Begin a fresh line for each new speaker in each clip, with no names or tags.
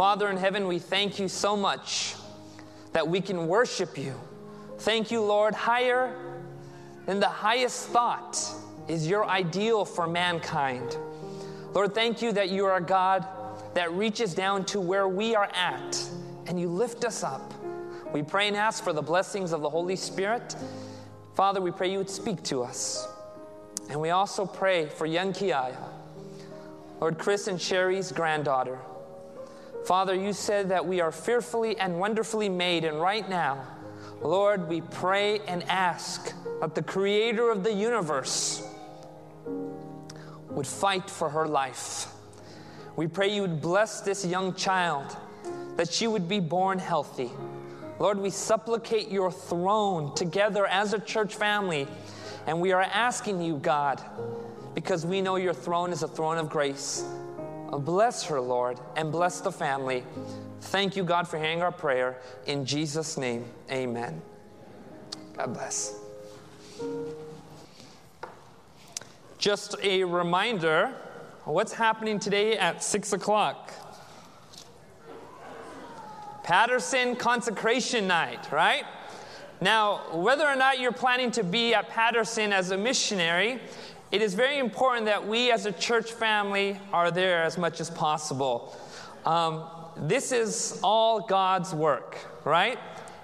Father in heaven, we thank you so much that we can worship you. Thank you, Lord. Higher than the highest thought is your ideal for mankind. Lord, thank you that you are a God that reaches down to where we are at and you lift us up. We pray and ask for the blessings of the Holy Spirit. Father, we pray you would speak to us. And we also pray for young Kiaya, Lord Chris and Sherry's granddaughter. Father, you said that we are fearfully and wonderfully made, and right now, Lord, we pray and ask that the creator of the universe would fight for her life. We pray you would bless this young child, that she would be born healthy. Lord, we supplicate your throne together as a church family, and we are asking you, God, because we know your throne is a throne of grace. Bless her, Lord, and bless the family. Thank you, God, for hearing our prayer. In Jesus' name, amen. God bless. Just a reminder what's happening today at 6 o'clock? Patterson Consecration Night, right? Now, whether or not you're planning to be at Patterson as a missionary, it is very important that we as a church family are there as much as possible. Um, this is all God's work, right?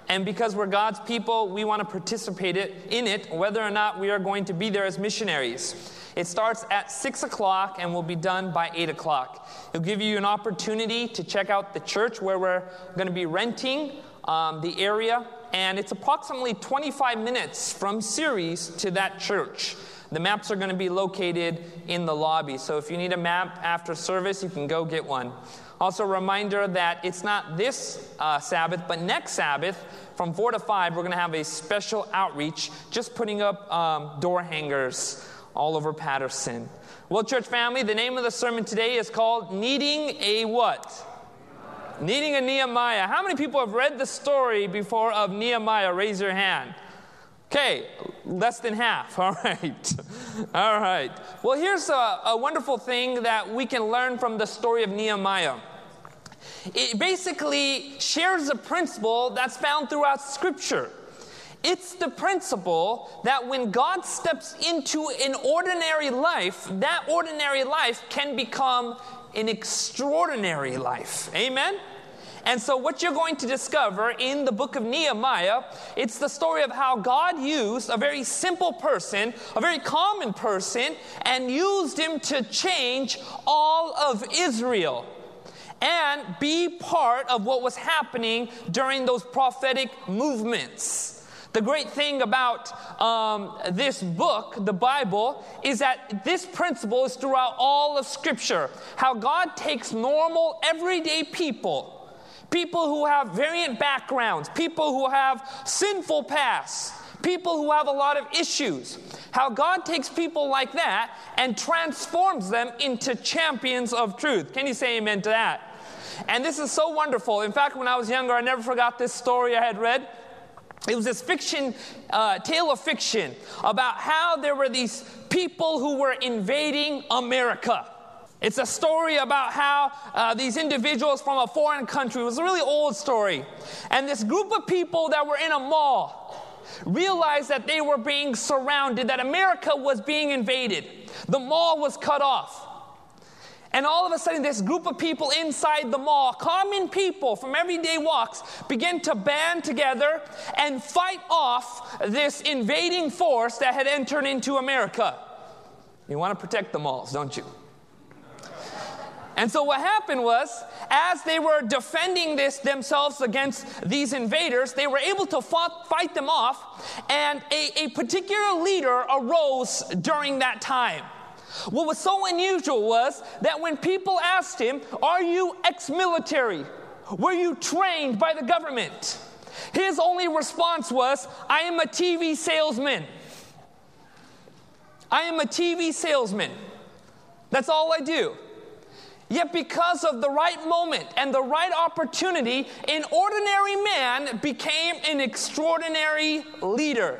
And because we're God's people, we want to participate in it, whether or not we are going to be there as missionaries. It starts at 6 o'clock and will be done by 8 o'clock. It'll give you an opportunity to check out the church where we're going to be renting um, the area, and it's approximately 25 minutes from Ceres to that church. The maps are going to be located in the lobby, so if you need a map after service, you can go get one. Also, a reminder that it's not this uh, Sabbath, but next Sabbath from 4 to 5, we're going to have a special outreach, just putting up um, door hangers all over Patterson. Well, church family, the name of the sermon today is called Needing a What? Needing a Nehemiah. How many people have read the story before of Nehemiah? Raise your hand. Okay, less than half. All right. All right. Well, here's a, a wonderful thing that we can learn from the story of Nehemiah. It basically shares a principle that's found throughout Scripture. It's the principle that when God steps into an ordinary life, that ordinary life can become an extraordinary life. Amen? And so, what you're going to discover in the book of Nehemiah, it's the story of how God used a very simple person, a very common person, and used him to change all of Israel and be part of what was happening during those prophetic movements. The great thing about um, this book, the Bible, is that this principle is throughout all of Scripture. How God takes normal, everyday people, people who have variant backgrounds, people who have sinful pasts, people who have a lot of issues. How God takes people like that and transforms them into champions of truth. Can you say amen to that? And this is so wonderful. In fact, when I was younger, I never forgot this story I had read. It was this fiction, uh, tale of fiction about how there were these people who were invading America. It's a story about how uh, these individuals from a foreign country, it was a really old story, and this group of people that were in a mall realized that they were being surrounded, that America was being invaded. The mall was cut off. And all of a sudden, this group of people inside the mall, common people from everyday walks, begin to band together and fight off this invading force that had entered into America. You want to protect the malls, don't you? And so what happened was, as they were defending this themselves against these invaders, they were able to fought, fight them off, and a, a particular leader arose during that time. What was so unusual was that when people asked him, Are you ex military? Were you trained by the government? His only response was, I am a TV salesman. I am a TV salesman. That's all I do. Yet, because of the right moment and the right opportunity, an ordinary man became an extraordinary leader.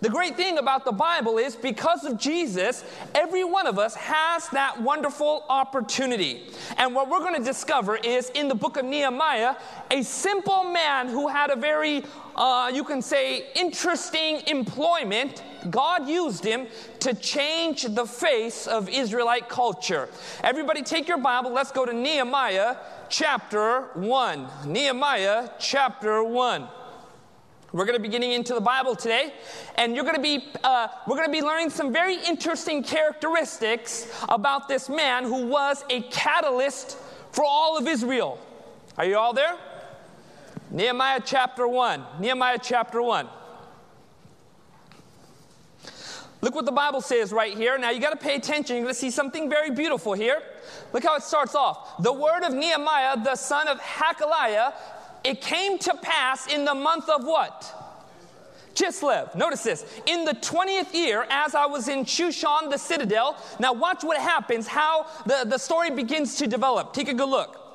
The great thing about the Bible is because of Jesus, every one of us has that wonderful opportunity. And what we're going to discover is in the book of Nehemiah, a simple man who had a very, uh, you can say, interesting employment. God used him to change the face of Israelite culture. Everybody, take your Bible. Let's go to Nehemiah chapter 1. Nehemiah chapter 1. We're going to be getting into the Bible today, and you're going to be uh, we're going to be learning some very interesting characteristics about this man who was a catalyst for all of Israel. Are you all there? Nehemiah chapter one. Nehemiah chapter one. Look what the Bible says right here. Now you got to pay attention. You're going to see something very beautiful here. Look how it starts off. The word of Nehemiah, the son of Hachaliah, it came to pass in the month of what? Chislev. Notice this. In the 20th year, as I was in Shushan, the citadel, now watch what happens, how the, the story begins to develop. Take a good look.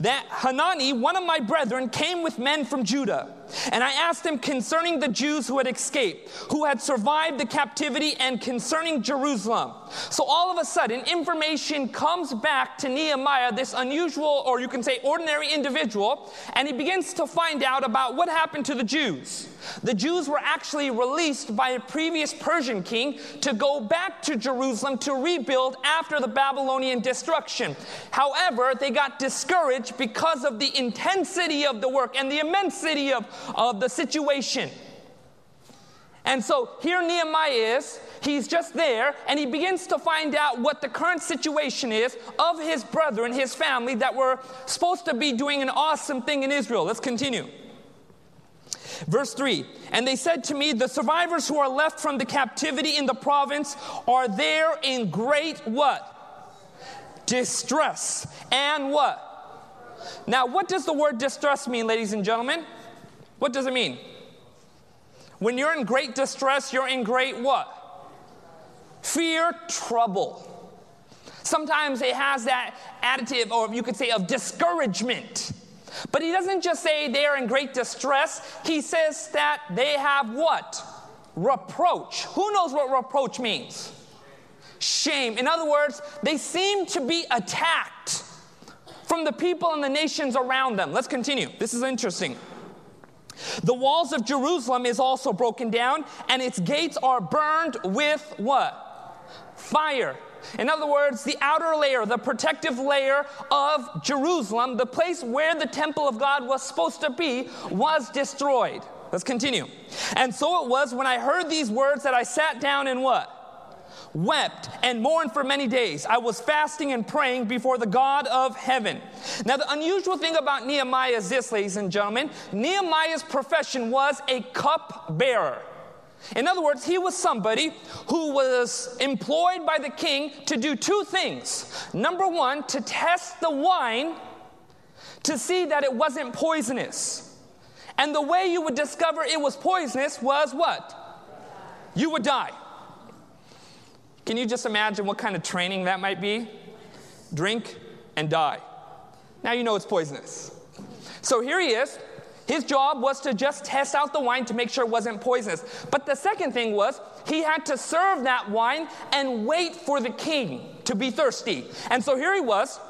That Hanani, one of my brethren, came with men from Judah. And I asked him concerning the Jews who had escaped, who had survived the captivity, and concerning Jerusalem. So all of a sudden, information comes back to Nehemiah, this unusual, or you can say ordinary individual, and he begins to find out about what happened to the Jews. The Jews were actually released by a previous Persian king to go back to Jerusalem to rebuild after the Babylonian destruction. However, they got discouraged because of the intensity of the work and the immensity of, of the situation. And so here Nehemiah is, he's just there, and he begins to find out what the current situation is of his brethren, his family, that were supposed to be doing an awesome thing in Israel. Let's continue. Verse 3 And they said to me, The survivors who are left from the captivity in the province are there in great what? Distress. And what? Now, what does the word distress mean, ladies and gentlemen? What does it mean? When you're in great distress, you're in great what? Fear, trouble. Sometimes it has that additive, or you could say, of discouragement. But he doesn't just say they are in great distress, he says that they have what? Reproach. Who knows what reproach means? Shame. In other words, they seem to be attacked from the people and the nations around them. Let's continue. This is interesting. The walls of Jerusalem is also broken down, and its gates are burned with what? Fire. In other words, the outer layer, the protective layer of Jerusalem, the place where the temple of God was supposed to be, was destroyed. Let's continue. And so it was when I heard these words that I sat down and what? wept and mourned for many days. I was fasting and praying before the God of heaven. Now, the unusual thing about Nehemiah is this, ladies and gentlemen Nehemiah's profession was a cup bearer. In other words, he was somebody who was employed by the king to do two things. Number one, to test the wine to see that it wasn't poisonous. And the way you would discover it was poisonous was what? You would die. Can you just imagine what kind of training that might be? Drink and die. Now you know it's poisonous. So here he is. His job was to just test out the wine to make sure it wasn't poisonous. But the second thing was he had to serve that wine and wait for the king to be thirsty. And so here he was.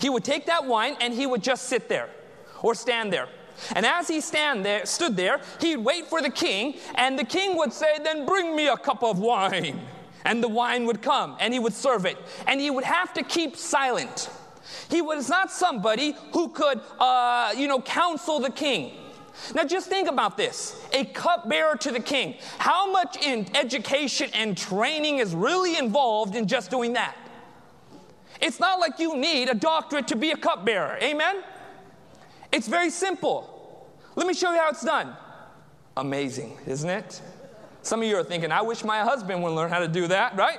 He would take that wine and he would just sit there or stand there. And as he stand there, stood there, he'd wait for the king, and the king would say, Then bring me a cup of wine and the wine would come and he would serve it. And he would have to keep silent. He was not somebody who could, uh, you know, counsel the king. Now, just think about this a cupbearer to the king. How much in education and training is really involved in just doing that? It's not like you need a doctorate to be a cupbearer. Amen? It's very simple. Let me show you how it's done. Amazing, isn't it? Some of you are thinking, I wish my husband would learn how to do that, right?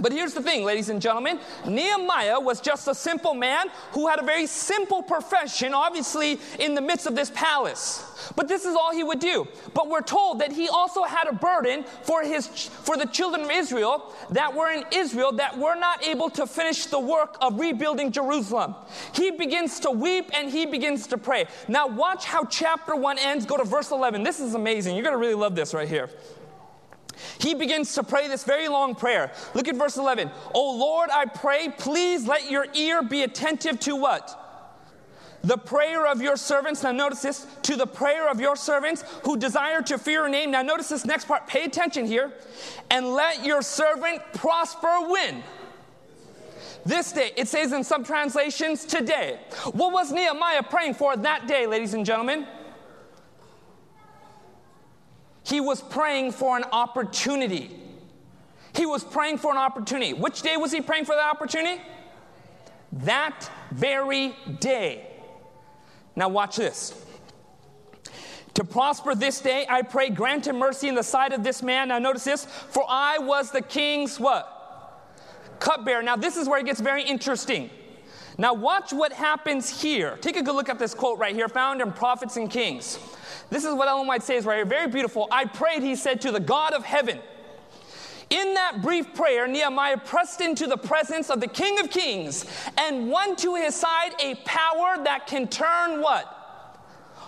But here's the thing, ladies and gentlemen Nehemiah was just a simple man who had a very simple profession, obviously, in the midst of this palace. But this is all he would do. But we're told that he also had a burden for, his, for the children of Israel that were in Israel that were not able to finish the work of rebuilding Jerusalem. He begins to weep and he begins to pray. Now, watch how chapter 1 ends. Go to verse 11. This is amazing. You're going to really love this right here. He begins to pray this very long prayer. Look at verse 11. Oh Lord, I pray, please let your ear be attentive to what? The prayer of your servants. Now, notice this to the prayer of your servants who desire to fear your name. Now, notice this next part. Pay attention here. And let your servant prosper when? This day. It says in some translations, today. What was Nehemiah praying for that day, ladies and gentlemen? He was praying for an opportunity. He was praying for an opportunity. Which day was he praying for that opportunity? That very day. Now, watch this. To prosper this day, I pray, grant him mercy in the sight of this man. Now, notice this. For I was the king's what? Cupbearer. Now, this is where it gets very interesting. Now, watch what happens here. Take a good look at this quote right here, found in Prophets and Kings. This is what Ellen White says right here, very beautiful. I prayed, he said, to the God of heaven. In that brief prayer, Nehemiah pressed into the presence of the King of Kings and won to his side a power that can turn what?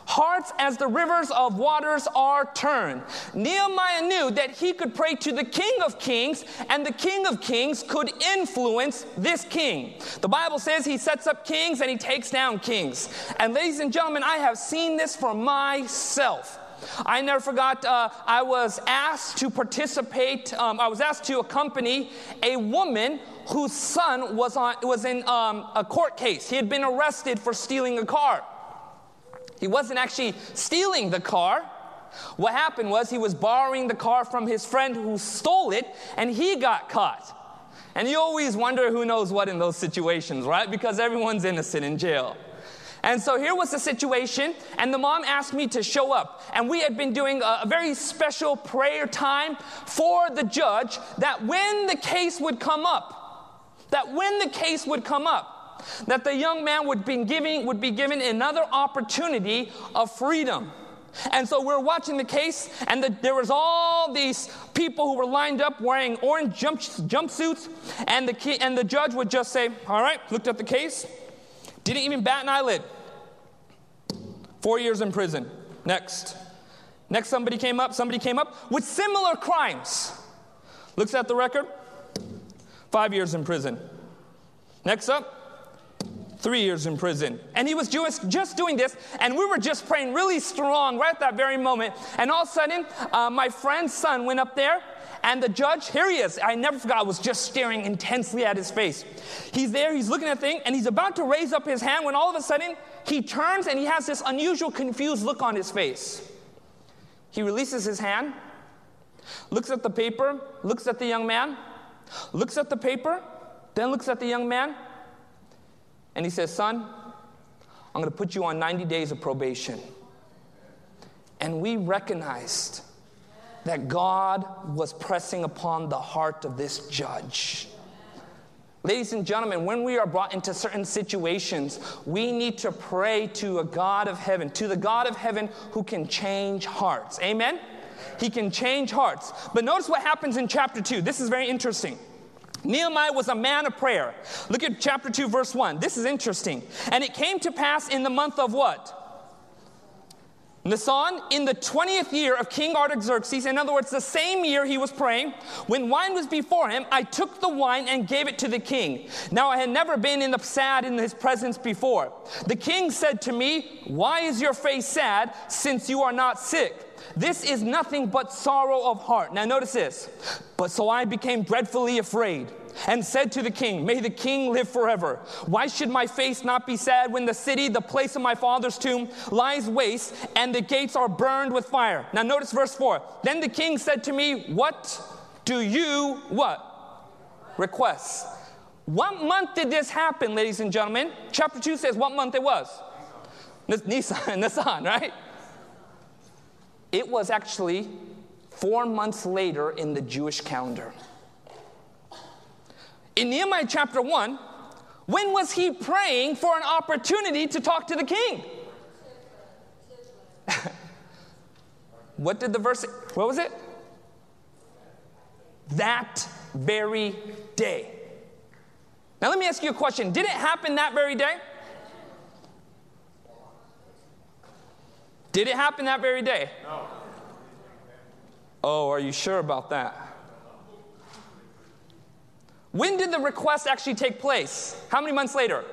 Hearts as the rivers of waters are turned. Nehemiah knew that he could pray to the King of Kings, and the King of Kings could influence this king. The Bible says he sets up kings and he takes down kings. And ladies and gentlemen, I have seen this for myself. I never forgot, uh, I was asked to participate, um, I was asked to accompany a woman whose son was, on, was in um, a court case. He had been arrested for stealing a car. He wasn't actually stealing the car. What happened was he was borrowing the car from his friend who stole it, and he got caught. And you always wonder who knows what in those situations, right? Because everyone's innocent in jail. And so here was the situation, and the mom asked me to show up. And we had been doing a, very special prayer time for the judge that when the case would come up, that when the case would come up, that the young man would be, giving, would be given another opportunity of freedom. And so we're watching the case, and the, there was all these people who were lined up wearing orange jump, jumpsuits, and the, and the judge would just say, all right, looked at the case, didn't even bat an eyelid. Four years in prison. Next. Next, somebody came up, somebody came up with similar crimes. Looks at the record, five years in prison. Next up, three years in prison. And he was just, just doing this, and we were just praying really strong right at that very moment. And all of a sudden, uh, my friend's son went up there, and the judge, here he is. I never forgot, was just staring intensely at his face. He's there, he's looking at the thing, and he's about to raise up his hand when all of a sudden he turns and he has this unusual, confused look on his face. He releases his hand, looks at the paper, looks at the young man, looks at the paper, then looks at the young man, and he says, Son, I'm going to put you on 90 days of probation. And we recognized that God was pressing upon the heart of this judge. Ladies and gentlemen, when we are brought into certain situations, we need to pray to a God of heaven, to the God of heaven who can change hearts. Amen? He can change hearts. But notice what happens in chapter 2. This is very interesting. Nehemiah was a man of prayer. Look at chapter 2, verse 1. This is interesting. And it came to pass in the month of what? Nisan, in the 20th year of King Artaxerxes, in other words, the same year he was praying, when wine was before him, I took the wine and gave it to the king. Now I had never been in the sad in his presence before. The king said to me, Why is your face sad, since you are not sick? This is nothing but sorrow of heart. Now, notice this. But so I became dreadfully afraid and said to the king, May the king live forever. Why should my face not be sad when the city, the place of my father's tomb, lies waste and the gates are burned with fire? Now, notice verse 4. Then the king said to me, What do you what? Request. What month did this happen, ladies and gentlemen? Chapter 2 says what month it was. Nisan, Nisan, right? It was actually four months later in the Jewish calendar. in Nehemiah chapter 1, when was he praying for an opportunity to talk to the king? what did the verse, what was it? That very day. Now, let me ask you a question. Did it happen that very day? Did it happen that very day? No. Oh, are you sure about that? When did the request actually take place? How many months later?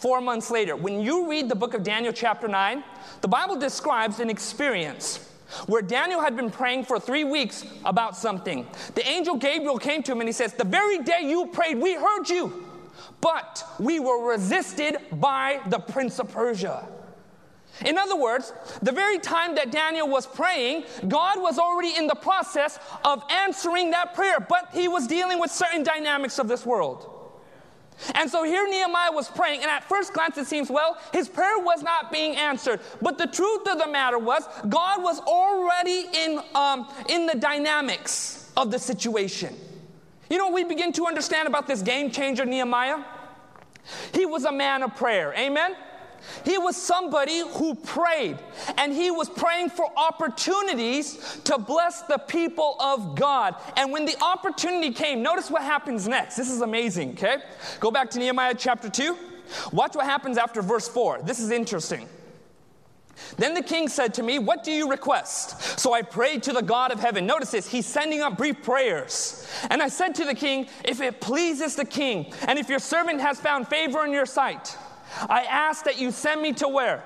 Four months later. When you read the book of Daniel, chapter 9, the Bible describes an experience where Daniel had been praying for three weeks about something. The angel Gabriel came to him and he says, The very day you prayed, we heard you, but we were resisted by the prince of Persia. In other words, the very time that Daniel was praying, God was already in the process of answering that prayer, but he was dealing with certain dynamics of this world. And so here Nehemiah was praying, and at first glance it seems, well, his prayer was not being answered. But the truth of the matter was, God was already in, um, in the dynamics of the situation. You know we begin to understand about this game changer, Nehemiah? He was a man of prayer. Amen? He was somebody who prayed, and he was praying for opportunities to bless the people of God. And when the opportunity came, notice what happens next. This is amazing, okay? Go back to Nehemiah chapter 2. Watch what happens after verse 4. This is interesting. Then the king said to me, What do you request? So I prayed to the God of heaven. Notice this, he's sending up brief prayers. And I said to the king, If it pleases the king, and if your servant has found favor in your sight, I ask that you send me to where?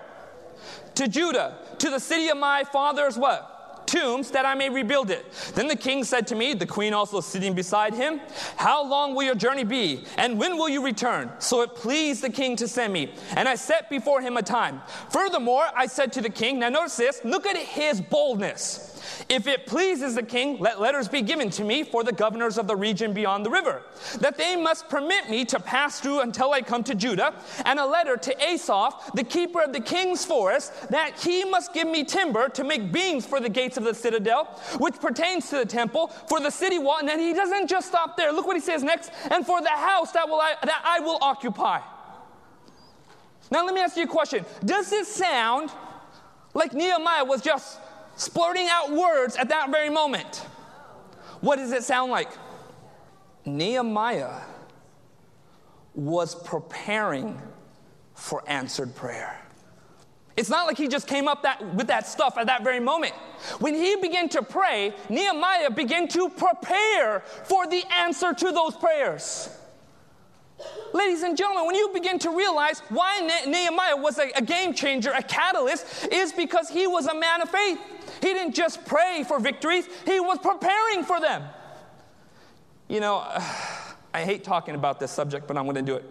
To Judah, to the city of my father's what? tombs that I may rebuild it. Then the king said to me, the queen also sitting beside him, How long will your journey be? And when will you return? So it pleased the king to send me. And I set before him a time. Furthermore, I said to the king, Now notice this, look at his boldness. If it pleases the king, let letters be given to me for the governors of the region beyond the river, that they must permit me to pass through until I come to Judah, and a letter to Asaph, the keeper of the king's forest, that he must give me timber to make beams for the gates of the citadel, which pertains to the temple, for the city wall. And then he doesn't just stop there. Look what he says next, and for the house that, will I, that I will occupy. Now, let me ask you a question. Does this sound like Nehemiah was just splurting out words at that very moment. What does it sound like? Nehemiah was preparing for answered prayer. It's not like he just came up that, with that stuff at that very moment. When he began to pray, Nehemiah began to prepare for the answer to those prayers. Ladies and gentlemen, when you begin to realize why Nehemiah was a, a game changer, a catalyst, is because he was a man of faith. He didn't just pray for victories, he was preparing for them. You know, I hate talking about this subject, but I'm going to do it.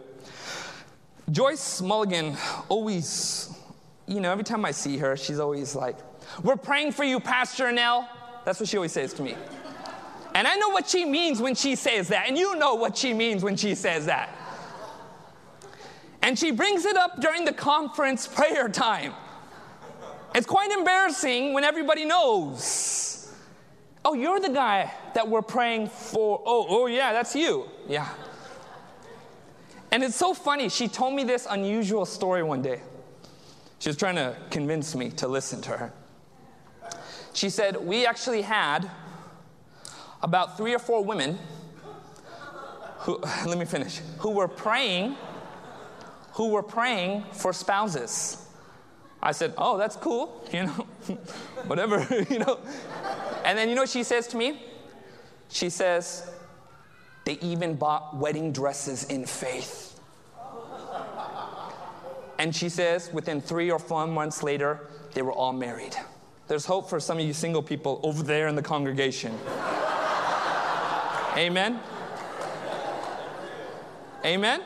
Joyce Mulligan always, you know, every time I see her, she's always like, We're praying for you, Pastor Nell. That's what she always says to me. And I know what she means when she says that, and you know what she means when she says that. And she brings it up during the conference prayer time. It's quite embarrassing when everybody knows. Oh, you're the guy that we're praying for. Oh, oh yeah, that's you. Yeah. And it's so funny. She told me this unusual story one day. She was trying to convince me to listen to her. She said, We actually had about three or four women who, let me finish, who were praying, who were praying for spouses. I said, Oh, that's cool, you know, whatever, you know. And then you know what she says to me? She says, They even bought wedding dresses in faith. And she says, within three or four months later, they were all married. There's hope for some of you single people over there in the congregation. Amen? Amen?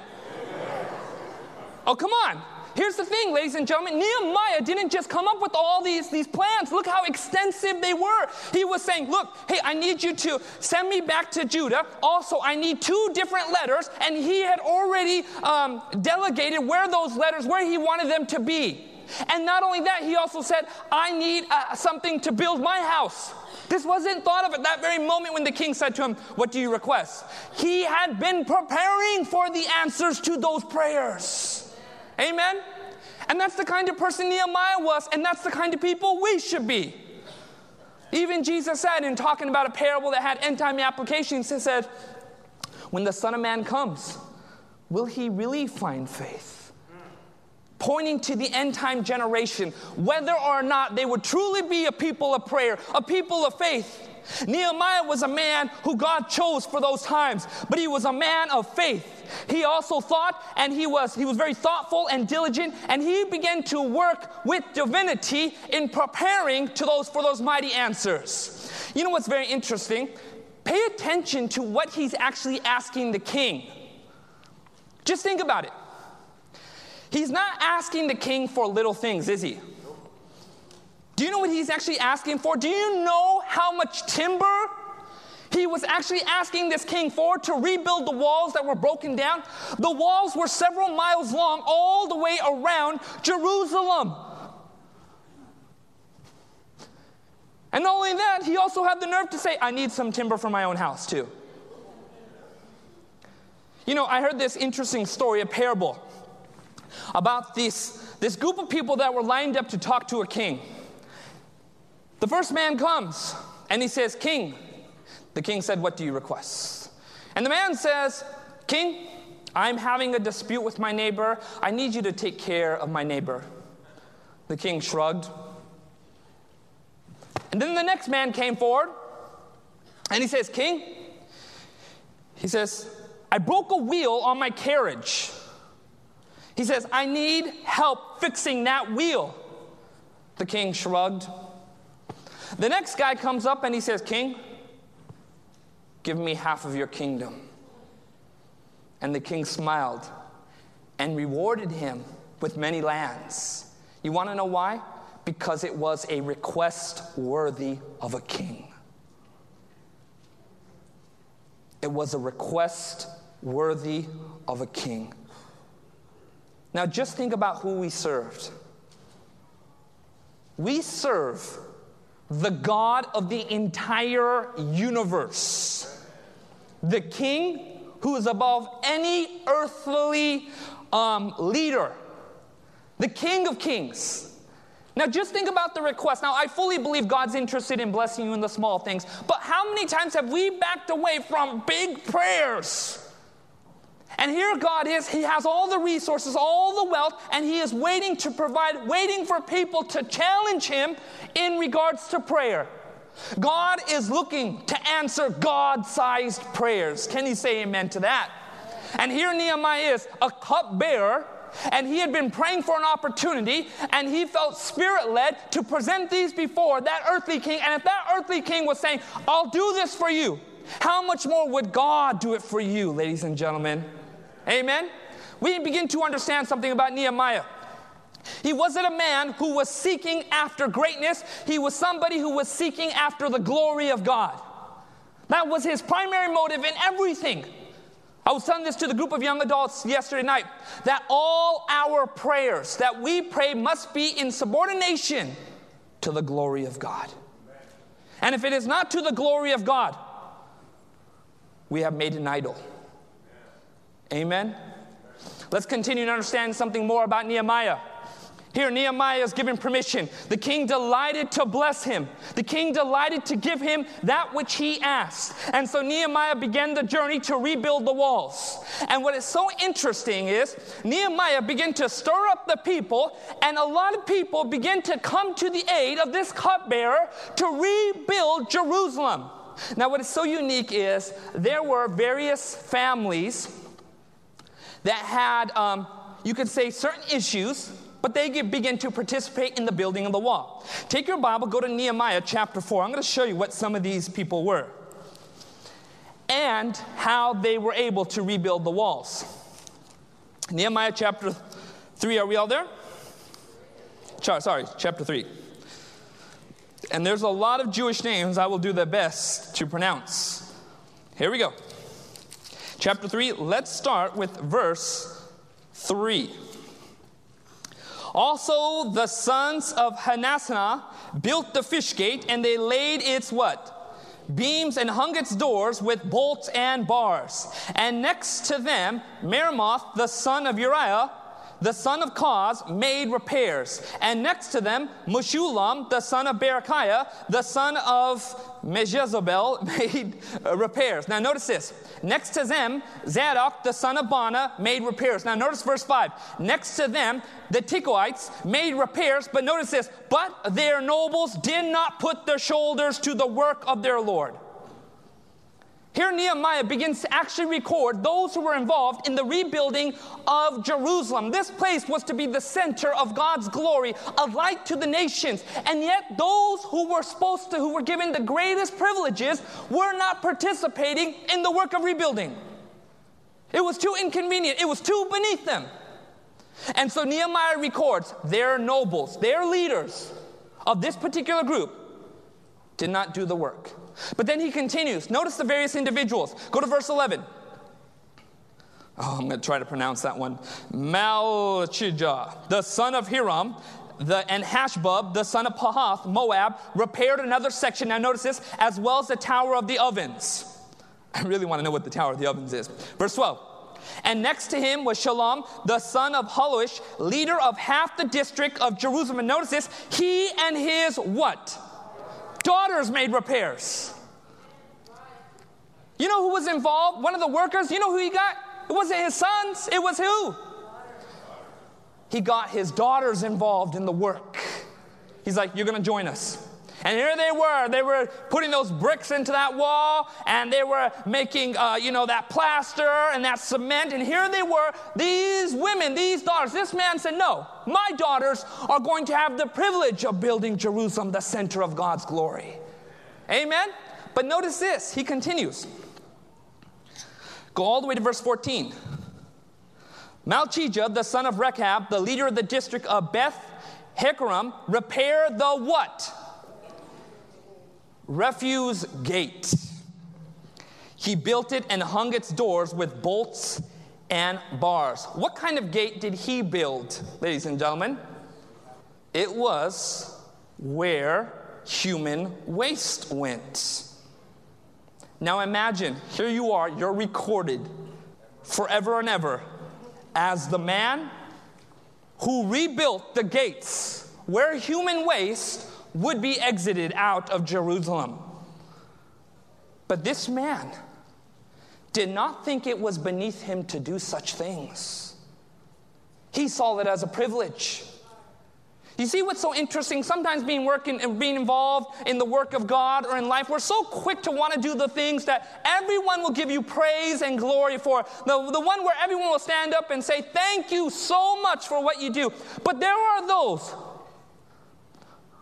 Oh, come on. Here's the thing, ladies and gentlemen Nehemiah didn't just come up with all these, these plans. Look how extensive they were. He was saying, Look, hey, I need you to send me back to Judah. Also, I need two different letters. And he had already um, delegated where those letters, where he wanted them to be. And not only that, he also said, I need uh, something to build my house. This wasn't thought of at that very moment when the king said to him, What do you request? He had been preparing for the answers to those prayers. Amen? And that's the kind of person Nehemiah was, and that's the kind of people we should be. Even Jesus said in talking about a parable that had end time applications, he said, When the Son of Man comes, will he really find faith? Pointing to the end time generation, whether or not they would truly be a people of prayer, a people of faith. Nehemiah was a man who God chose for those times, but he was a man of faith. He also thought and he was he was very thoughtful and diligent and he began to work with divinity in preparing to those for those mighty answers. You know what's very interesting? Pay attention to what he's actually asking the king. Just think about it. He's not asking the king for little things, is he? Do you know what he's actually asking for? Do you know how much timber he was actually asking this king for to rebuild the walls that were broken down? The walls were several miles long, all the way around Jerusalem. And not only that, he also had the nerve to say, I need some timber for my own house, too. You know, I heard this interesting story, a parable, about this, this group of people that were lined up to talk to a king. The first man comes and he says, King. The king said, What do you request? And the man says, King, I'm having a dispute with my neighbor. I need you to take care of my neighbor. The king shrugged. And then the next man came forward and he says, King, he says, I broke a wheel on my carriage. He says, I need help fixing that wheel. The king shrugged. The next guy comes up and he says, King, give me half of your kingdom. And the king smiled and rewarded him with many lands. You want to know why? Because it was a request worthy of a king. It was a request worthy of a king. Now, just think about who we served. We serve the God of the entire universe, the King who is above any earthly um, leader, the King of Kings. Now, just think about the request. Now, I fully believe God's interested in blessing you in the small things, but how many times have we backed away from big prayers? And here God is, He has all the resources, all the wealth, and He is waiting to provide, waiting for people to challenge Him in regards to prayer. God is looking to answer God sized prayers. Can you say amen to that? And here Nehemiah is, a cupbearer, and he had been praying for an opportunity, and he felt spirit led to present these before that earthly king. And if that earthly king was saying, I'll do this for you, how much more would God do it for you, ladies and gentlemen? Amen? We begin to understand something about Nehemiah. He wasn't a man who was seeking after greatness, he was somebody who was seeking after the glory of God. That was his primary motive in everything. I was telling this to the group of young adults yesterday night that all our prayers that we pray must be in subordination to the glory of God. And if it is not to the glory of God, we have made an idol. Amen? Let's continue to understand something more about Nehemiah. Here, Nehemiah is given permission. The king delighted to bless him. The king delighted to give him that which he asked. And so Nehemiah began the journey to rebuild the walls. And what is so interesting is Nehemiah began to stir up the people, and a lot of people began to come to the aid of this cupbearer to rebuild Jerusalem. Now, what is so unique is there were various families that had, um, you could say, certain issues, but they get, begin to participate in the building of the wall. Take your Bible, go to Nehemiah chapter 4. I'm going to show you what some of these people were and how they were able to rebuild the walls. Nehemiah chapter 3, are we all there? Sorry, chapter 3. And there's a lot of Jewish names I will do the best to pronounce. Here we go. Chapter 3, let's start with verse 3. Also, the sons of Hanasana built the fish gate, and they laid its what? Beams and hung its doors with bolts and bars. And next to them, Meremoth, the son of Uriah, the son of Koz, made repairs. And next to them, Meshullam, the son of Berechiah, the son of Meshezabel, made uh, repairs. Now notice this. Next to them, Zadok, the son of Bana, made repairs. Now notice verse 5. Next to them, the Tekoites made repairs, but notice this. But their nobles did not put their shoulders to the work of their Lord. Here, Nehemiah begins to actually record those who were involved in the rebuilding of Jerusalem. This place was to be the center of God's glory, a light to the nations. And yet, those who were supposed to, who were given the greatest privileges, were not participating in the work of rebuilding. It was too inconvenient, it was too beneath them. And so Nehemiah records their nobles, their leaders of this particular group did not do the work. But then he continues. Notice the various individuals. Go to verse 11. Oh, I'm going to try to pronounce that one. Malchijah, the son of Hiram, the, and Hashbub, the son of Pahath, Moab, repaired another section. Now, notice this, as well as the Tower of the Ovens. I really want to know what the Tower of the Ovens is. Verse 12. And next to him was Shalom, the son of Haloish, leader of half the district of Jerusalem. And notice this, he and his what? Daughters made repairs. You know who was involved? One of the workers. You know who he got? It wasn't his sons. It was who? He got his daughters involved in the work. He's like, You're to join us. And here they were. They were putting those bricks into that wall, and they were making, uh, you know, that plaster and that cement. And here they were, these women, these daughters. This man said, No, my daughters are going to have the privilege of building Jerusalem, the center of God's glory. Amen? But notice this, he continues. Go all the way to verse 14. Malchijah, the son of Rechab, the leader of the district of Beth Hekram, repaired the what? Refuse gate. He built it and hung its doors with bolts and bars. What kind of gate did he build, ladies and gentlemen? It was where human waste went. Now imagine, here you are, you're recorded forever and ever as the man who rebuilt the gates where human waste would be exited out of Jerusalem. But this man did not think it was beneath him to do such things. He saw it as a privilege. You see what's so interesting? Sometimes being working and being involved in the work of God or in life, we're so quick to want to do the things that everyone will give you praise and glory for. The, the one where everyone will stand up and say, Thank you so much for what you do. But there are those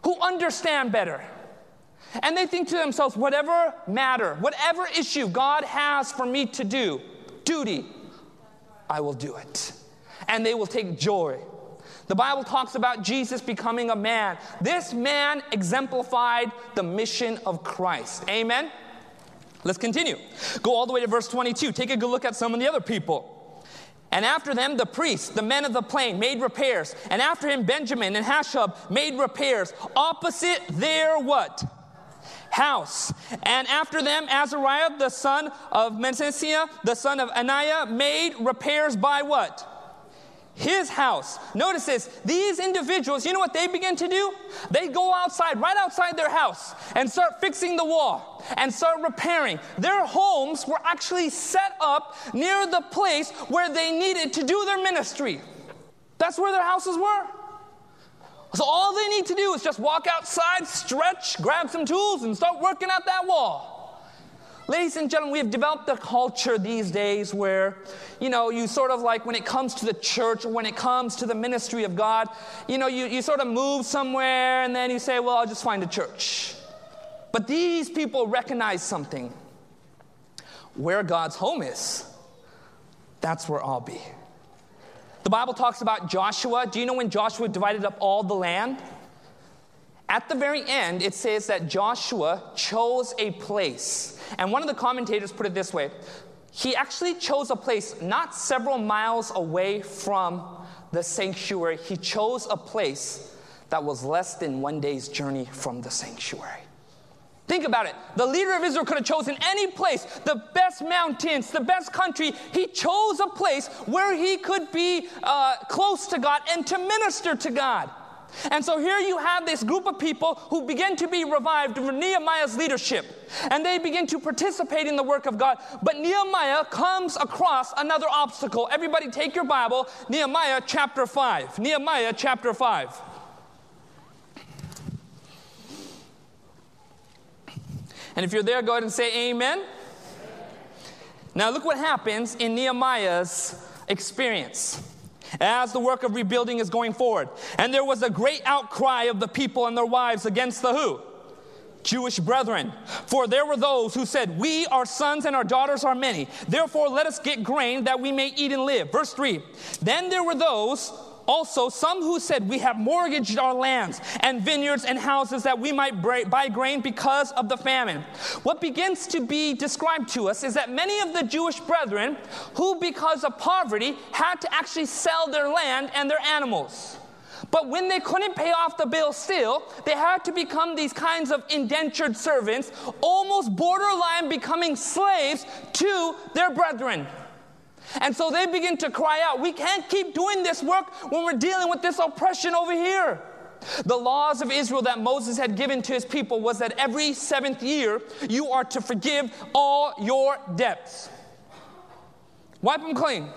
who understand better. And they think to themselves, whatever matter, whatever issue God has for me to do, duty, I will do it. And they will take joy. The Bible talks about Jesus becoming a man. This man exemplified the mission of Christ. Amen? Let's continue. Go all the way to verse 22. Take a good look at some of the other people. And after them, the priests, the men of the plain, made repairs. And after him, Benjamin and Hashub made repairs opposite their what? House. And after them, Azariah, the son of Mensesiah, the son of Anaiah, made repairs by what? His house. Notice this these individuals, you know what they begin to do? They go outside, right outside their house, and start fixing the wall and start repairing. Their homes were actually set up near the place where they needed to do their ministry. That's where their houses were. So all they need to do is just walk outside, stretch, grab some tools, and start working out that wall. Ladies and gentlemen, we have developed a culture these days where, you know, you sort of like when it comes to the church or when it comes to the ministry of God, you know, you, you sort of move somewhere and then you say, well, I'll just find a church. But these people recognize something. Where God's home is, that's where I'll be. The Bible talks about Joshua. Do you know when Joshua divided up all the land? At the very end, it says that Joshua chose a place. And one of the commentators put it this way he actually chose a place not several miles away from the sanctuary. He chose a place that was less than one day's journey from the sanctuary. Think about it. The leader of Israel could have chosen any place, the best mountains, the best country. He chose a place where he could be uh, close to God and to minister to God. And so here you have this group of people who begin to be revived under Nehemiah's leadership. And they begin to participate in the work of God. But Nehemiah comes across another obstacle. Everybody take your Bible, Nehemiah chapter 5. Nehemiah chapter 5. And if you're there, go ahead and say amen. Now, look what happens in Nehemiah's experience as the work of rebuilding is going forward. And there was a great outcry of the people and their wives against the who? Jewish brethren. For there were those who said, We, our sons and our daughters are many. Therefore, let us get grain that we may eat and live. Verse 3 Then there were those also, some who said, We have mortgaged our lands and vineyards and houses that we might buy grain because of the famine. What begins to be described to us is that many of the Jewish brethren, who because of poverty had to actually sell their land and their animals. But when they couldn't pay off the bill still, they had to become these kinds of indentured servants, almost borderline becoming slaves to their brethren. And so they begin to cry out, We can't keep doing this work when we're dealing with this oppression over here. The laws of Israel that Moses had given to his people was that every seventh year you are to forgive all your debts. Wipe them clean.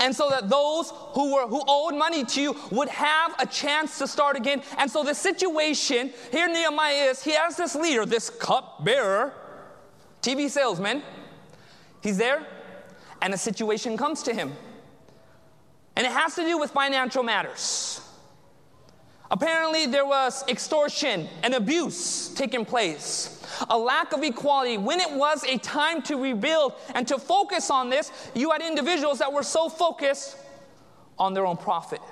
And so that those who were who owed money to you would have a chance to start again. And so the situation here Nehemiah is, he has this leader, this cup bearer, TV salesman. He's there and a situation comes to him. And it has to do with financial matters. Apparently, there was extortion and abuse taking place, a lack of equality. When it was a time to rebuild and to focus on this, you had individuals that were so focused on their own profit.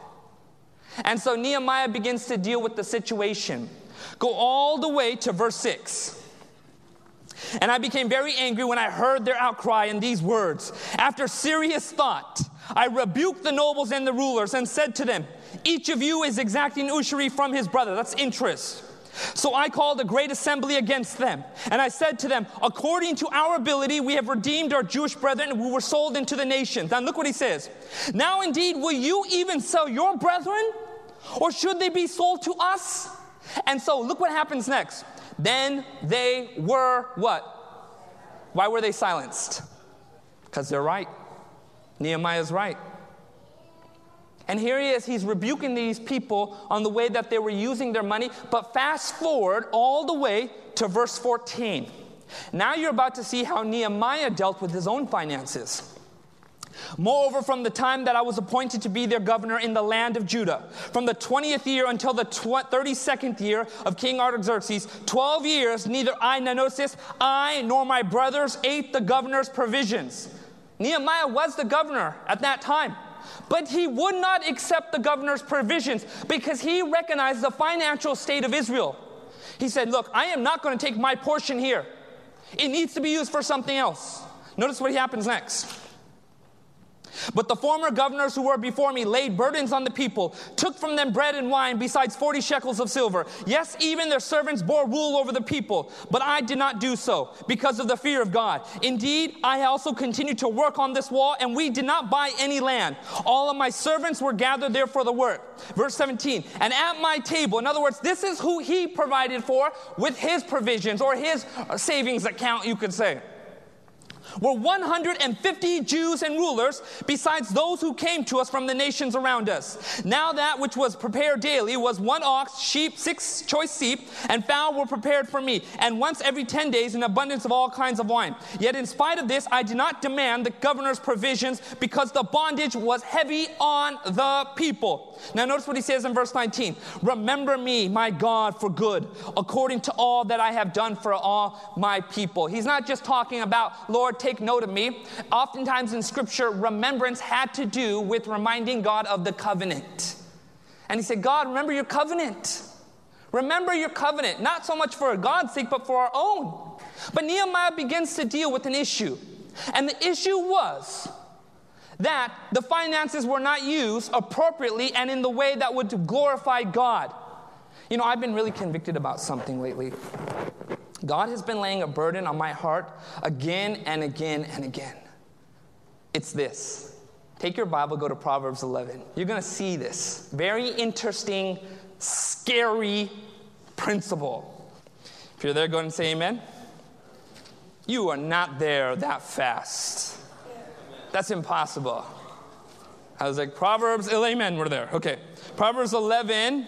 And so Nehemiah begins to deal with the situation. Go all the way to verse 6. And I became very angry when I heard their outcry in these words. After serious thought, I rebuked the nobles and the rulers and said to them, Each of you is exacting usury from his brother. That's interest. So I called a great assembly against them. And I said to them, According to our ability, we have redeemed our Jewish brethren who were sold into the nations. Now look what he says. Now indeed, will you even sell your brethren? Or should they be sold to us? And so look what happens next. Then they were what? Why were they silenced? Because they're right. Nehemiah's right. And here he is, he's rebuking these people on the way that they were using their money. But fast forward all the way to verse 14. Now you're about to see how Nehemiah dealt with his own finances. Moreover, from the time that I was appointed to be their governor in the land of Judah, from the 20th year until the 32nd year of King Artaxerxes, 12 years, neither I, now I nor my brothers ate the governor's provisions. Nehemiah was the governor at that time. But he would not accept the governor's provisions because he recognized the financial state of Israel. He said, Look, I am not going to take my portion here. It needs to be used for something else. Notice what happens next. But the former governors who were before me laid burdens on the people, took from them bread and wine, besides 40 shekels of silver. Yes, even their servants bore rule over the people, but I did not do so because of the fear of God. Indeed, I also continued to work on this wall, and we did not buy any land. All of my servants were gathered there for the work. Verse 17, and at my table, in other words, this is who he provided for with his provisions or his uh, savings account, you could say were 150 Jews and rulers, besides those who came to us from the nations around us. Now that which was prepared daily was one ox, sheep, six choice sheep, and fowl were prepared for me, and once every 10 days an abundance of all kinds of wine. Yet in spite of this, I did not demand the governor's provisions because the bondage was heavy on the people. Now notice what he says in verse 19. Remember me, my God, for good, according to all that I have done for all my people. He's not just talking about, Lord, take note of me. Oftentimes in Scripture, remembrance had to do with reminding God of the covenant. And he said, God, remember your covenant. Remember your covenant, not so much for God's sake, but for our own. But Nehemiah begins to deal with an issue. And the issue was that the finances were not used appropriately and in the way that would glorify God. You know, I've been really convicted about something lately. God has been laying a burden on my heart again and again and again. It's this. Take your Bible, go to Proverbs 11. You're going to see this very interesting, scary principle. If you're there, go ahead and say amen. You are not there that fast. That's impossible. I was like, Proverbs, amen, we're there. Okay. Proverbs 11.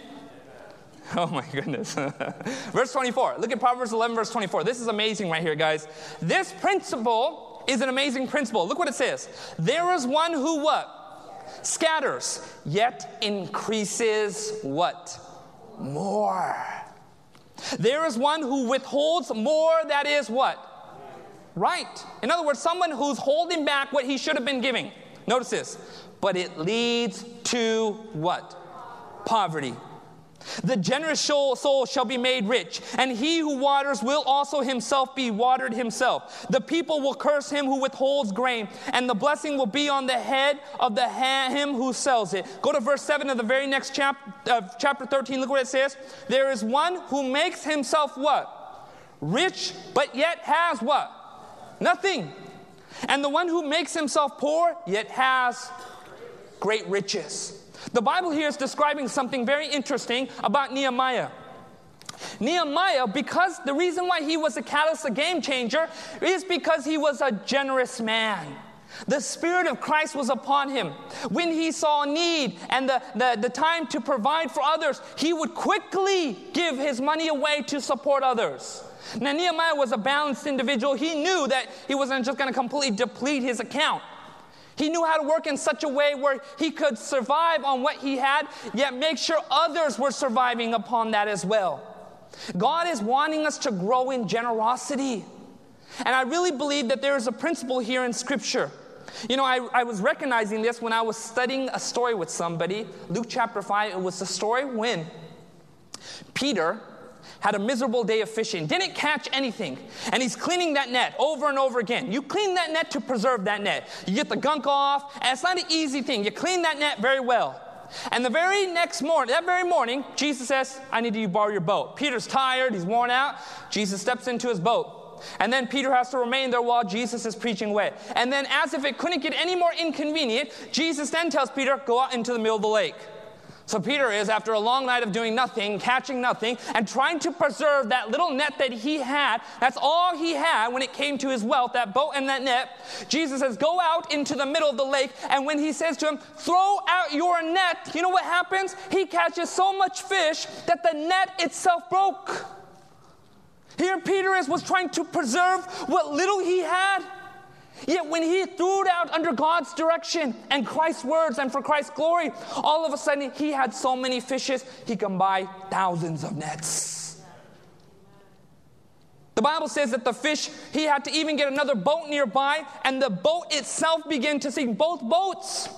Oh my goodness. verse 24. Look at Proverbs 11, verse 24. This is amazing right here, guys. This principle is an amazing principle. Look what it says. There is one who what? Scatters, yet increases what? More. There is one who withholds more that is what? Right. In other words, someone who's holding back what he should have been giving. Notice this. But it leads to what? Poverty. The generous soul shall be made rich, and he who waters will also himself be watered himself. The people will curse him who withholds grain, and the blessing will be on the head of the ha- him who sells it. Go to verse 7 of the very next chapter, uh, chapter 13. Look what it says. There is one who makes himself what? Rich, but yet has what? Nothing. And the one who makes himself poor, yet has great riches. The Bible here is describing something very interesting about Nehemiah. Nehemiah, because the reason why he was a catalyst, a game changer, is because he was a generous man. The Spirit of Christ was upon him. When he saw need and the, the, the time to provide for others, he would quickly give his money away to support others. Now, Nehemiah was a balanced individual. He knew that he wasn't just going to completely deplete his account. He knew how to work in such a way where he could survive on what he had, yet make sure others were surviving upon that as well. God is wanting us to grow in generosity. And I really believe that there is a principle here in Scripture. You know, I, I was recognizing this when I was studying a story with somebody. Luke chapter 5, it was the story when Peter had a miserable day of fishing, didn't catch anything, and he's cleaning that net over and over again. You clean that net to preserve that net. You get the gunk off, and it's not an easy thing. You clean that net very well. And the very next morning, that very morning, Jesus says, I need you to borrow your boat. Peter's tired, he's worn out. Jesus steps into his boat. And then Peter has to remain there while Jesus is preaching away. And then, as if it couldn't get any more inconvenient, Jesus then tells Peter, Go out into the middle of the lake. So Peter is, after a long night of doing nothing, catching nothing, and trying to preserve that little net that he had. That's all he had when it came to his wealth, that boat and that net. Jesus says, Go out into the middle of the lake. And when he says to him, Throw out your net, you know what happens? He catches so much fish that the net itself broke. Here, Peter is, was trying to preserve what little he had. Yet when he threw it out under God's direction and Christ's words and for Christ's glory, all of a sudden he had so many fishes he can buy thousands of nets. The Bible says that the fish, he had to even get another boat nearby, and the boat itself began to sink, both boats.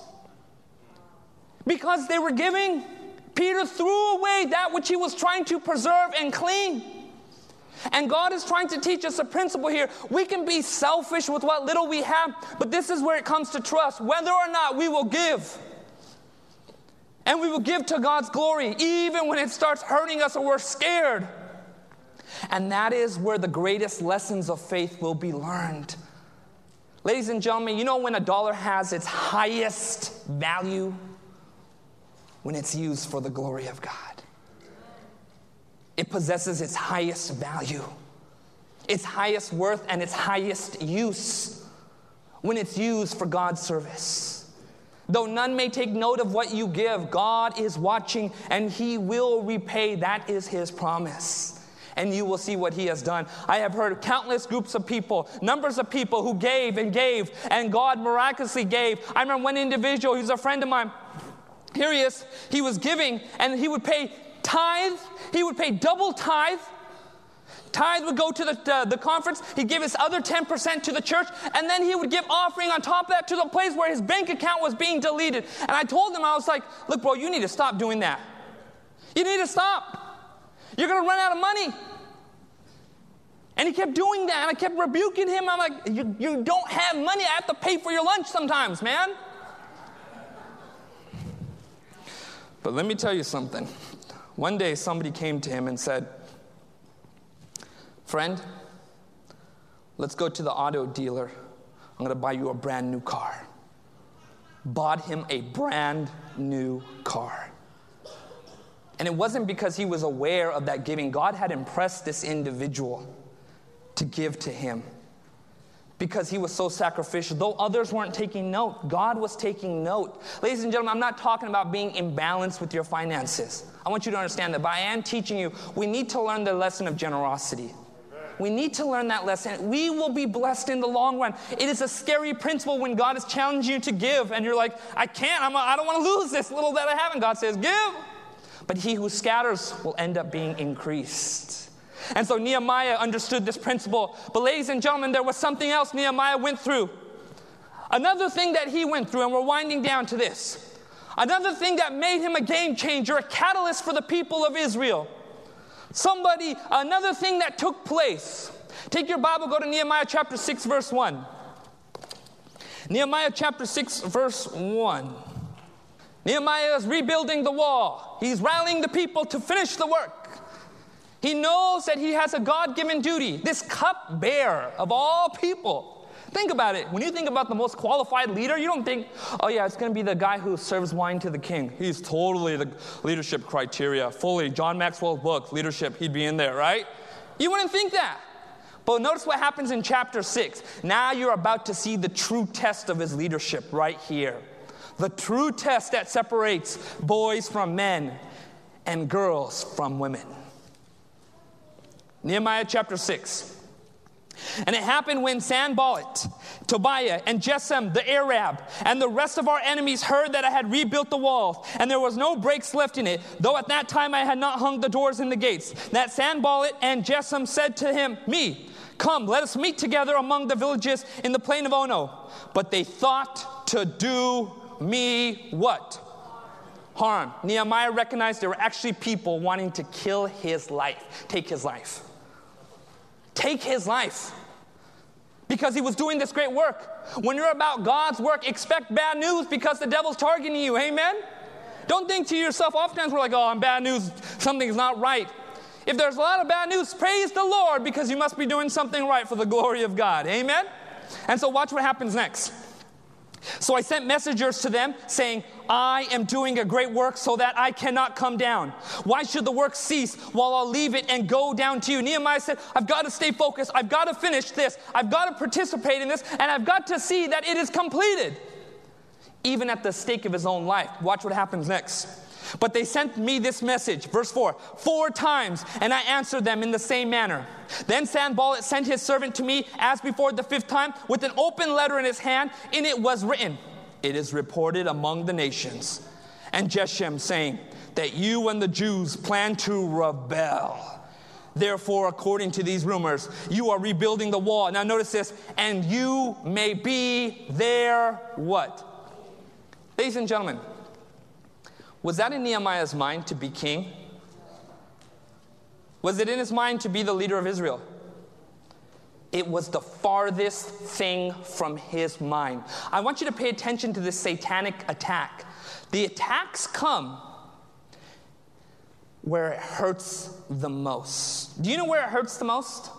Because they were giving, Peter threw away that which he was trying to preserve and clean. And God is trying to teach us a principle here. We can be selfish with what little we have, but this is where it comes to trust whether or not we will give. And we will give to God's glory, even when it starts hurting us or we're scared. And that is where the greatest lessons of faith will be learned. Ladies and gentlemen, you know when a dollar has its highest value? When it's used for the glory of God it possesses its highest value, its highest worth, and its highest use when it's used for God's service. Though none may take note of what you give, God is watching and He will repay. That is His promise. And you will see what He has done. I have heard countless groups of people, numbers of people who gave and gave, and God miraculously gave. I remember one individual, he's a friend of mine. Here he is. He was giving, and he would pay tithe. He would pay double tithe. Tithe would go to the, uh, the conference. He'd give his other 10% to the church. And then he would give offering on top of that to the place where his bank account was being deleted. And I told him, I was like, look, bro, you need to stop doing that. You need to stop. You're going to run out of money. And he kept doing that. And I kept rebuking him. I'm like, you, you don't have money. I have to pay for your lunch sometimes, man. But let me tell you something. One day somebody came to him and said, Friend, let's go to the auto dealer. I'm going to buy you a brand new car. Bought him a brand new car. And it wasn't because he was aware of that giving. God had impressed this individual to give to him because he was so sacrificial. Though others weren't taking note, God was taking note. Ladies and gentlemen, I'm not talking about being imbalanced with your finances. I want you to understand that, but I am teaching you we need to learn the lesson of generosity. We need to learn that lesson. We will be blessed in the long run. It is a scary principle when God is challenging you to give, and you're like, I can't, I'm a, I don't want to lose this little that I have. And God says, Give. But he who scatters will end up being increased. And so Nehemiah understood this principle. But, ladies and gentlemen, there was something else Nehemiah went through. Another thing that he went through, and we're winding down to this. Another thing that made him a game changer, a catalyst for the people of Israel. Somebody, another thing that took place. Take your Bible, go to Nehemiah chapter 6, verse 1. Nehemiah chapter 6, verse 1. Nehemiah is rebuilding the wall. He's rallying the people to finish the work. He knows that he has a God given duty. This cupbearer of all people. Think about it. When you think about the most qualified leader, you don't think, oh, yeah, it's going to be the guy who serves wine to the king. He's totally the leadership criteria. Fully. John Maxwell's book, Leadership, he'd be in there, right? You wouldn't think that. But notice what happens in chapter 6. Now you're about to see the true test of his leadership right here. The true test that separates boys from men and girls from women. Nehemiah chapter 6. And it happened when Sanballat, Tobiah, and Geshem the Arab, and the rest of our enemies heard that I had rebuilt the walls, and there was no breaks left in it, though at that time I had not hung the doors and the gates. That Sanballat and Geshem said to him, Me, come, let us meet together among the villages in the plain of Ono. But they thought to do me what? Harm. Nehemiah recognized there were actually people wanting to kill his life, take his life take his life because he was doing this great work. When you're about God's work, expect bad news because the devil's targeting you. Amen? Don't think to yourself, oftentimes we're like, oh, I'm bad news, something's not right. If there's a lot of bad news, praise the Lord because you must be doing something right for the glory of God. Amen? And so, watch what happens next. So I sent messengers to them saying, I am doing a great work so that I cannot come down. Why should the work cease while I'll leave it and go down to you? Nehemiah said, I've got to stay focused. I've got to finish this. I've got to participate in this. And I've got to see that it is completed. Even at the stake of his own life. Watch what happens next. But they sent me this message, verse 4, four times, and I answered them in the same manner. Then Sanballat sent his servant to me as before the fifth time with an open letter in his hand. In it was written, It is reported among the nations. And Geshem saying, That you and the Jews plan to rebel. Therefore, according to these rumors, you are rebuilding the wall. Now, notice this, and you may be there what? Ladies and gentlemen, was that in Nehemiah's mind to be king? Was it in his mind to be the leader of Israel? It was the farthest thing from his mind. I want you to pay attention to this satanic attack. The attacks come where it hurts the most. Do you know where it hurts the most?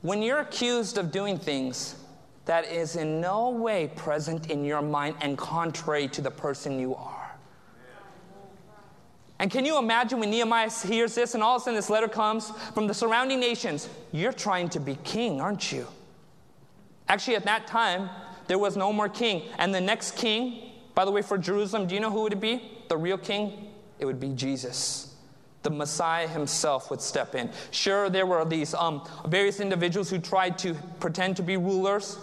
When you're accused of doing things that is in no way present in your mind and contrary to the person you are. And can you imagine when Nehemiah hears this and all of a sudden this letter comes from the surrounding nations? You're trying to be king, aren't you? Actually, at that time, there was no more king. And the next king, by the way, for Jerusalem, do you know who would it be? The real king? It would be Jesus. The Messiah himself would step in. Sure, there were these um, various individuals who tried to pretend to be rulers,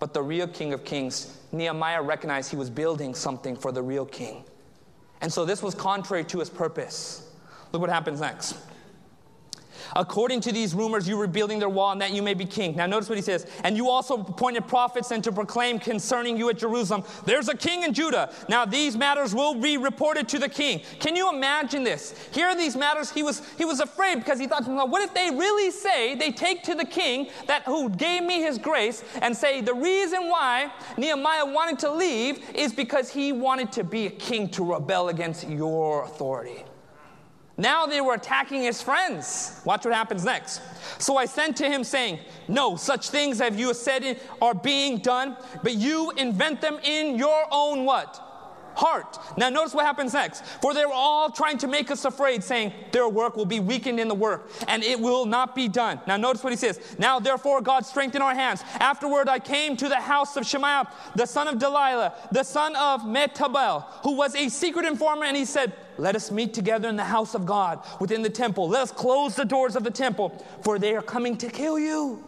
but the real king of kings, Nehemiah recognized he was building something for the real king. And so this was contrary to his purpose. Look what happens next. According to these rumors, you were building their wall and that you may be king. Now, notice what he says. And you also appointed prophets and to proclaim concerning you at Jerusalem, there's a king in Judah. Now, these matters will be reported to the king. Can you imagine this? Here are these matters. He was, he was afraid because he thought, well, what if they really say, they take to the king that who gave me his grace and say, the reason why Nehemiah wanted to leave is because he wanted to be a king to rebel against your authority. Now they were attacking his friends. Watch what happens next. So I sent to him, saying, No, such things have you said are being done, but you invent them in your own what? heart. Now, notice what happens next. For they were all trying to make us afraid, saying, Their work will be weakened in the work, and it will not be done. Now, notice what he says. Now, therefore, God strengthened our hands. Afterward, I came to the house of Shemaiah, the son of Delaiah, the son of Mehetabel, who was a secret informer, and he said, let us meet together in the house of God within the temple. Let us close the doors of the temple, for they are coming to kill you.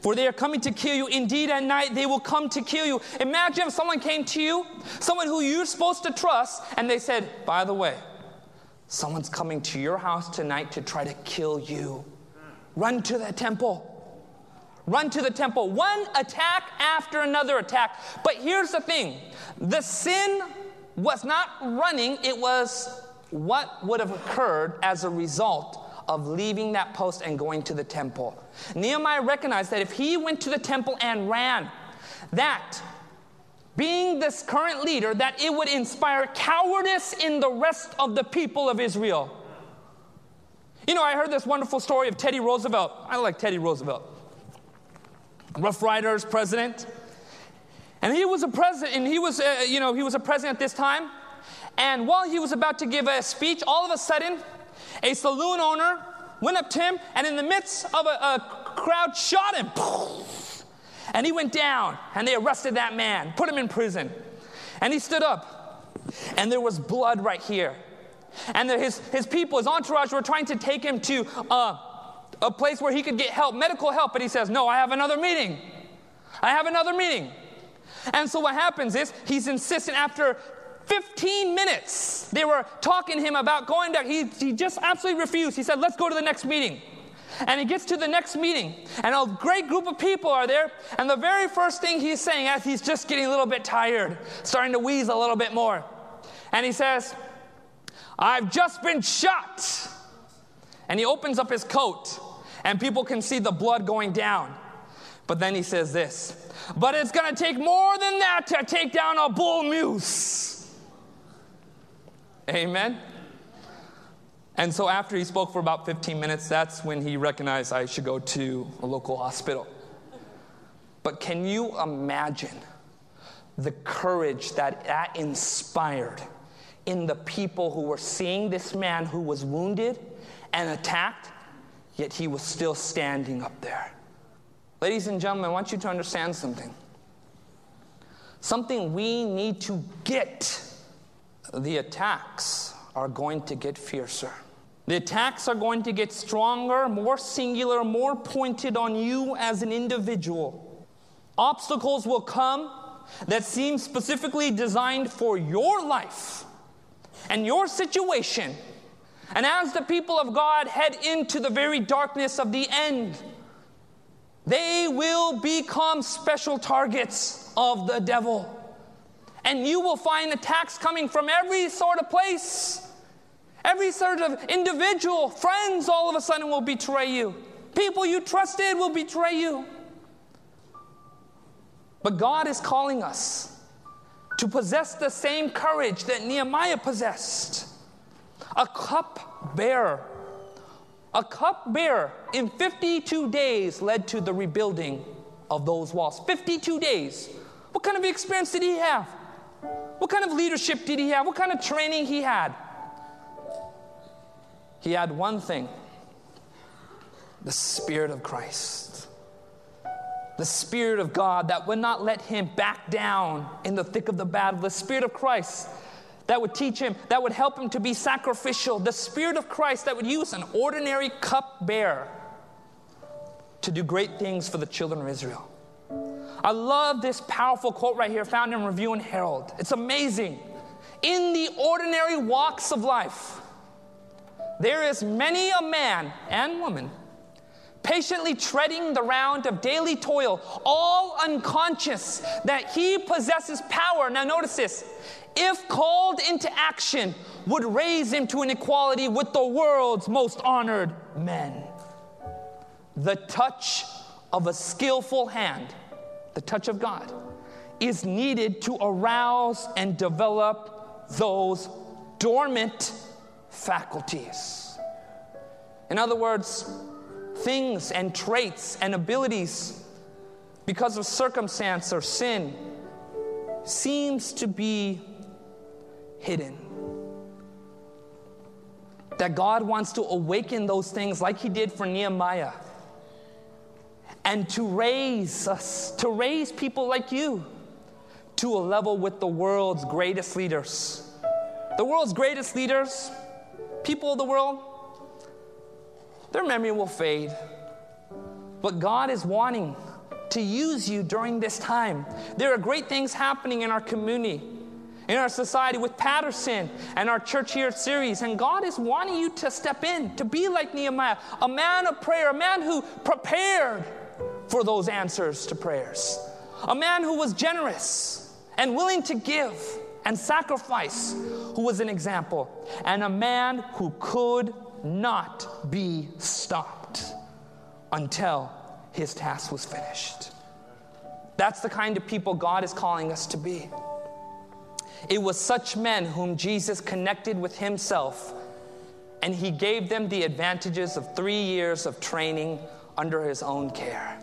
For they are coming to kill you. Indeed, at night they will come to kill you. Imagine if someone came to you, someone who you're supposed to trust, and they said, By the way, someone's coming to your house tonight to try to kill you. Run to the temple. Run to the temple. One attack after another attack. But here's the thing the sin was not running, it was what would have occurred as a result of leaving that post and going to the temple. Nehemiah recognized that if he went to the temple and ran, that being this current leader, that it would inspire cowardice in the rest of the people of Israel. You know, I heard this wonderful story of Teddy Roosevelt. I like Teddy Roosevelt. Rough Riders president. And he was a president, and he was, uh, you know, he was a president at this time. And while he was about to give a speech, all of a sudden, a saloon owner went up to him, and in the midst of a, a crowd, shot him. And he went down, and they arrested that man, put him in prison. And he stood up, and there was blood right here. And his, his people, his entourage, were trying to take him to uh, a place where he could get help, medical help. But he says, No, I have another meeting. I have another meeting. And so what happens is he's insistent after 15 minutes they were talking to him about going down. He, he just absolutely refused. He said, Let's go to the next meeting. And he gets to the next meeting, and a great group of people are there. And the very first thing he's saying, as he's just getting a little bit tired, starting to wheeze a little bit more, and he says, I've just been shot. And he opens up his coat, and people can see the blood going down. But then he says this but it's going to take more than that to take down a bull moose. Amen. And so after he spoke for about 15 minutes, that's when he recognized I should go to a local hospital. But can you imagine the courage that that inspired in the people who were seeing this man who was wounded and attacked, yet he was still standing up there? Ladies and gentlemen, I want you to understand something. Something we need to get. The attacks are going to get fiercer. The attacks are going to get stronger, more singular, more pointed on you as an individual. Obstacles will come that seem specifically designed for your life and your situation. And as the people of God head into the very darkness of the end, they will become special targets of the devil. And you will find attacks coming from every sort of place. Every sort of individual, friends, all of a sudden will betray you. People you trusted will betray you. But God is calling us to possess the same courage that Nehemiah possessed a cup bearer a cupbearer in 52 days led to the rebuilding of those walls. 52 days. What kind of experience did he have? What kind of leadership did he have? What kind of training he had? He had one thing the Spirit of Christ. The Spirit of God that would not let him back down in the thick of the battle. The Spirit of Christ that would teach him, that would help him to be sacrificial. The Spirit of Christ that would use an ordinary cup bearer to do great things for the children of Israel. I love this powerful quote right here found in Review and Herald. It's amazing. In the ordinary walks of life, there is many a man and woman patiently treading the round of daily toil, all unconscious that he possesses power. Now, notice this if called into action, would raise him to an equality with the world's most honored men. The touch of a skillful hand, the touch of God, is needed to arouse and develop those dormant faculties. In other words, things and traits and abilities because of circumstance or sin seems to be hidden. That God wants to awaken those things like He did for Nehemiah and to raise us, to raise people like you to a level with the world's greatest leaders. The world's greatest leaders, people of the world, their memory will fade. But God is wanting to use you during this time. There are great things happening in our community, in our society with Patterson and our church here series. And God is wanting you to step in, to be like Nehemiah, a man of prayer, a man who prepared for those answers to prayers, a man who was generous and willing to give and sacrifice, who was an example, and a man who could not be stopped until his task was finished. That's the kind of people God is calling us to be. It was such men whom Jesus connected with himself, and he gave them the advantages of three years of training under his own care.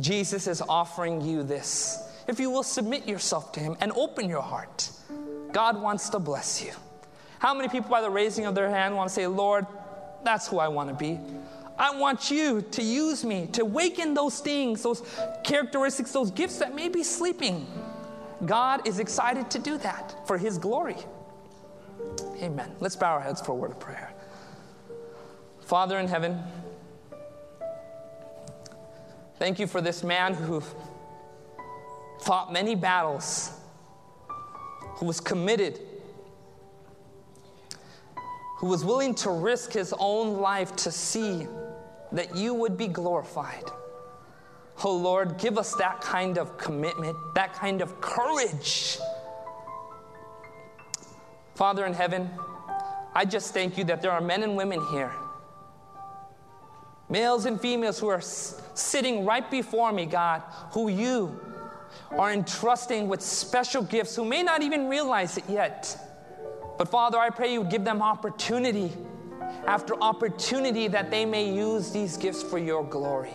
Jesus is offering you this. If you will submit yourself to him and open your heart, God wants to bless you. How many people, by the raising of their hand, want to say, Lord, that's who I want to be? I want you to use me to waken those things, those characteristics, those gifts that may be sleeping. God is excited to do that for His glory. Amen. Let's bow our heads for a word of prayer. Father in heaven, thank you for this man who fought many battles, who was committed who was willing to risk his own life to see that you would be glorified. Oh Lord, give us that kind of commitment, that kind of courage. Father in heaven, I just thank you that there are men and women here, males and females who are sitting right before me, God, who you are entrusting with special gifts, who may not even realize it yet. But Father, I pray you give them opportunity after opportunity that they may use these gifts for your glory.